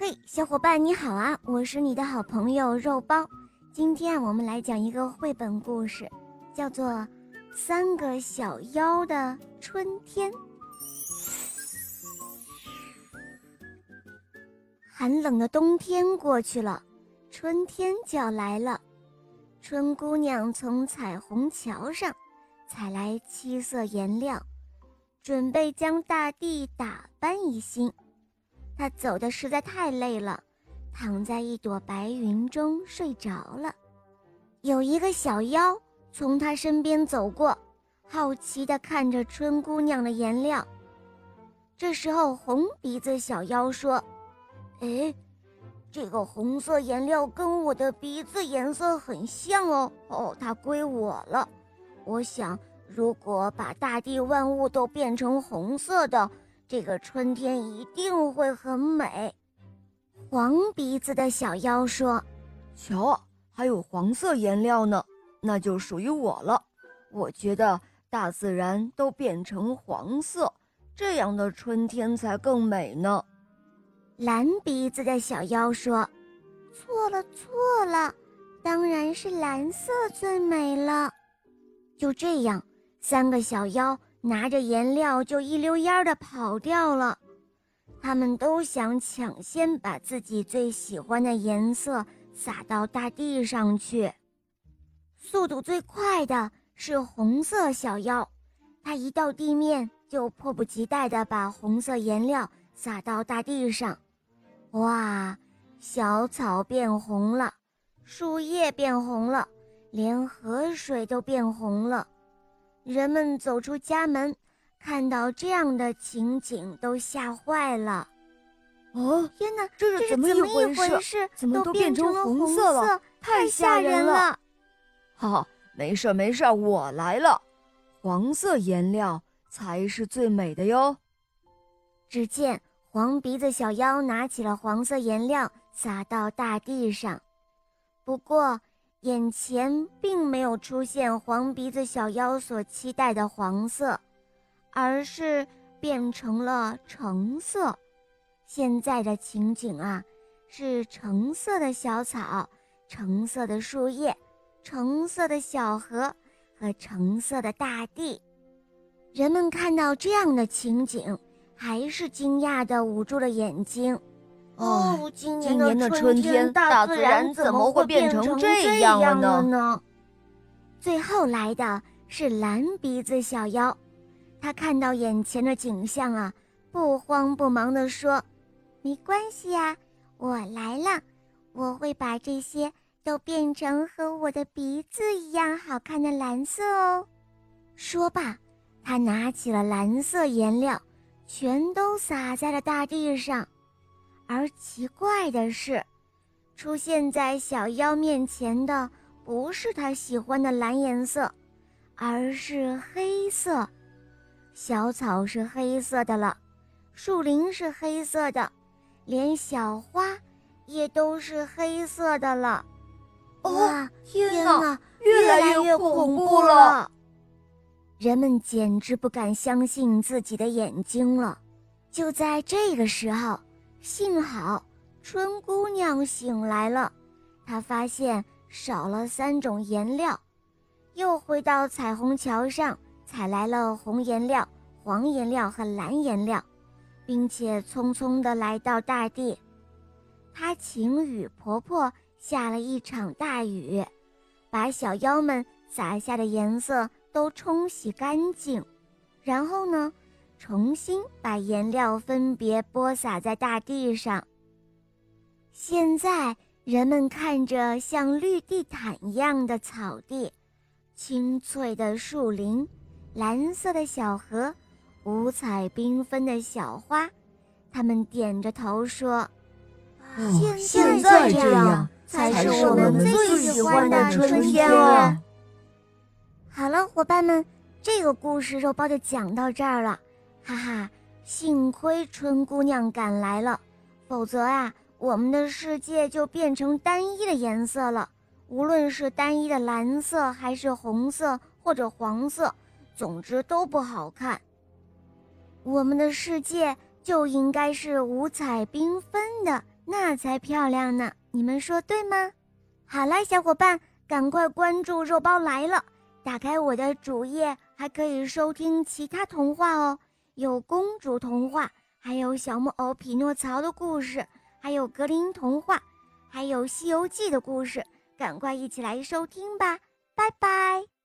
嘿，小伙伴你好啊！我是你的好朋友肉包。今天我们来讲一个绘本故事，叫做《三个小妖的春天》。寒冷的冬天过去了，春天就要来了。春姑娘从彩虹桥上采来七色颜料，准备将大地打扮一新。他走的实在太累了，躺在一朵白云中睡着了。有一个小妖从他身边走过，好奇地看着春姑娘的颜料。这时候，红鼻子小妖说：“哎，这个红色颜料跟我的鼻子颜色很像哦。哦，它归我了。我想，如果把大地万物都变成红色的。”这个春天一定会很美，黄鼻子的小妖说：“瞧，还有黄色颜料呢，那就属于我了。我觉得大自然都变成黄色，这样的春天才更美呢。”蓝鼻子的小妖说：“错了，错了，当然是蓝色最美了。”就这样，三个小妖。拿着颜料就一溜烟儿的跑掉了，他们都想抢先把自己最喜欢的颜色撒到大地上去。速度最快的是红色小妖，它一到地面就迫不及待地把红色颜料撒到大地上。哇，小草变红了，树叶变红了，连河水都变红了。人们走出家门，看到这样的情景，都吓坏了。哦，天哪，这是怎么一回事？怎么都变成红色了？太吓人了！好，没事没事，我来了。黄色颜料才是最美的哟。只见黄鼻子小妖拿起了黄色颜料，撒到大地上。不过。眼前并没有出现黄鼻子小妖所期待的黄色，而是变成了橙色。现在的情景啊，是橙色的小草、橙色的树叶、橙色的小河和橙色的大地。人们看到这样的情景，还是惊讶地捂住了眼睛。哦，今年的春天，大自然怎么会变成这样了呢？最后来的是蓝鼻子小妖，他看到眼前的景象啊，不慌不忙地说：“没关系呀，我来了，我会把这些都变成和我的鼻子一样好看的蓝色哦。”说罢，他拿起了蓝色颜料，全都洒在了大地上。而奇怪的是，出现在小妖面前的不是他喜欢的蓝颜色，而是黑色。小草是黑色的了，树林是黑色的，连小花也都是黑色的了。哇，天哪，越来越恐怖了！人们简直不敢相信自己的眼睛了。就在这个时候。幸好春姑娘醒来了，她发现少了三种颜料，又回到彩虹桥上采来了红颜料、黄颜料和蓝颜料，并且匆匆地来到大地。她请雨婆婆下了一场大雨，把小妖们洒下的颜色都冲洗干净，然后呢？重新把颜料分别播撒在大地上。现在人们看着像绿地毯一样的草地，青翠的树林，蓝色的小河，五彩缤纷的小花，他们点着头说：“现在这样才是我们最喜欢的春天哦。”好了，伙伴们，这个故事肉包就讲到这儿了。哈哈，幸亏春姑娘赶来了，否则啊，我们的世界就变成单一的颜色了。无论是单一的蓝色，还是红色或者黄色，总之都不好看。我们的世界就应该是五彩缤纷的，那才漂亮呢。你们说对吗？好了，小伙伴，赶快关注“肉包来了”，打开我的主页，还可以收听其他童话哦，有公主童话，还有小木偶匹诺曹的故事，还有格林童话，还有《西游记》的故事，赶快一起来收听吧。拜拜。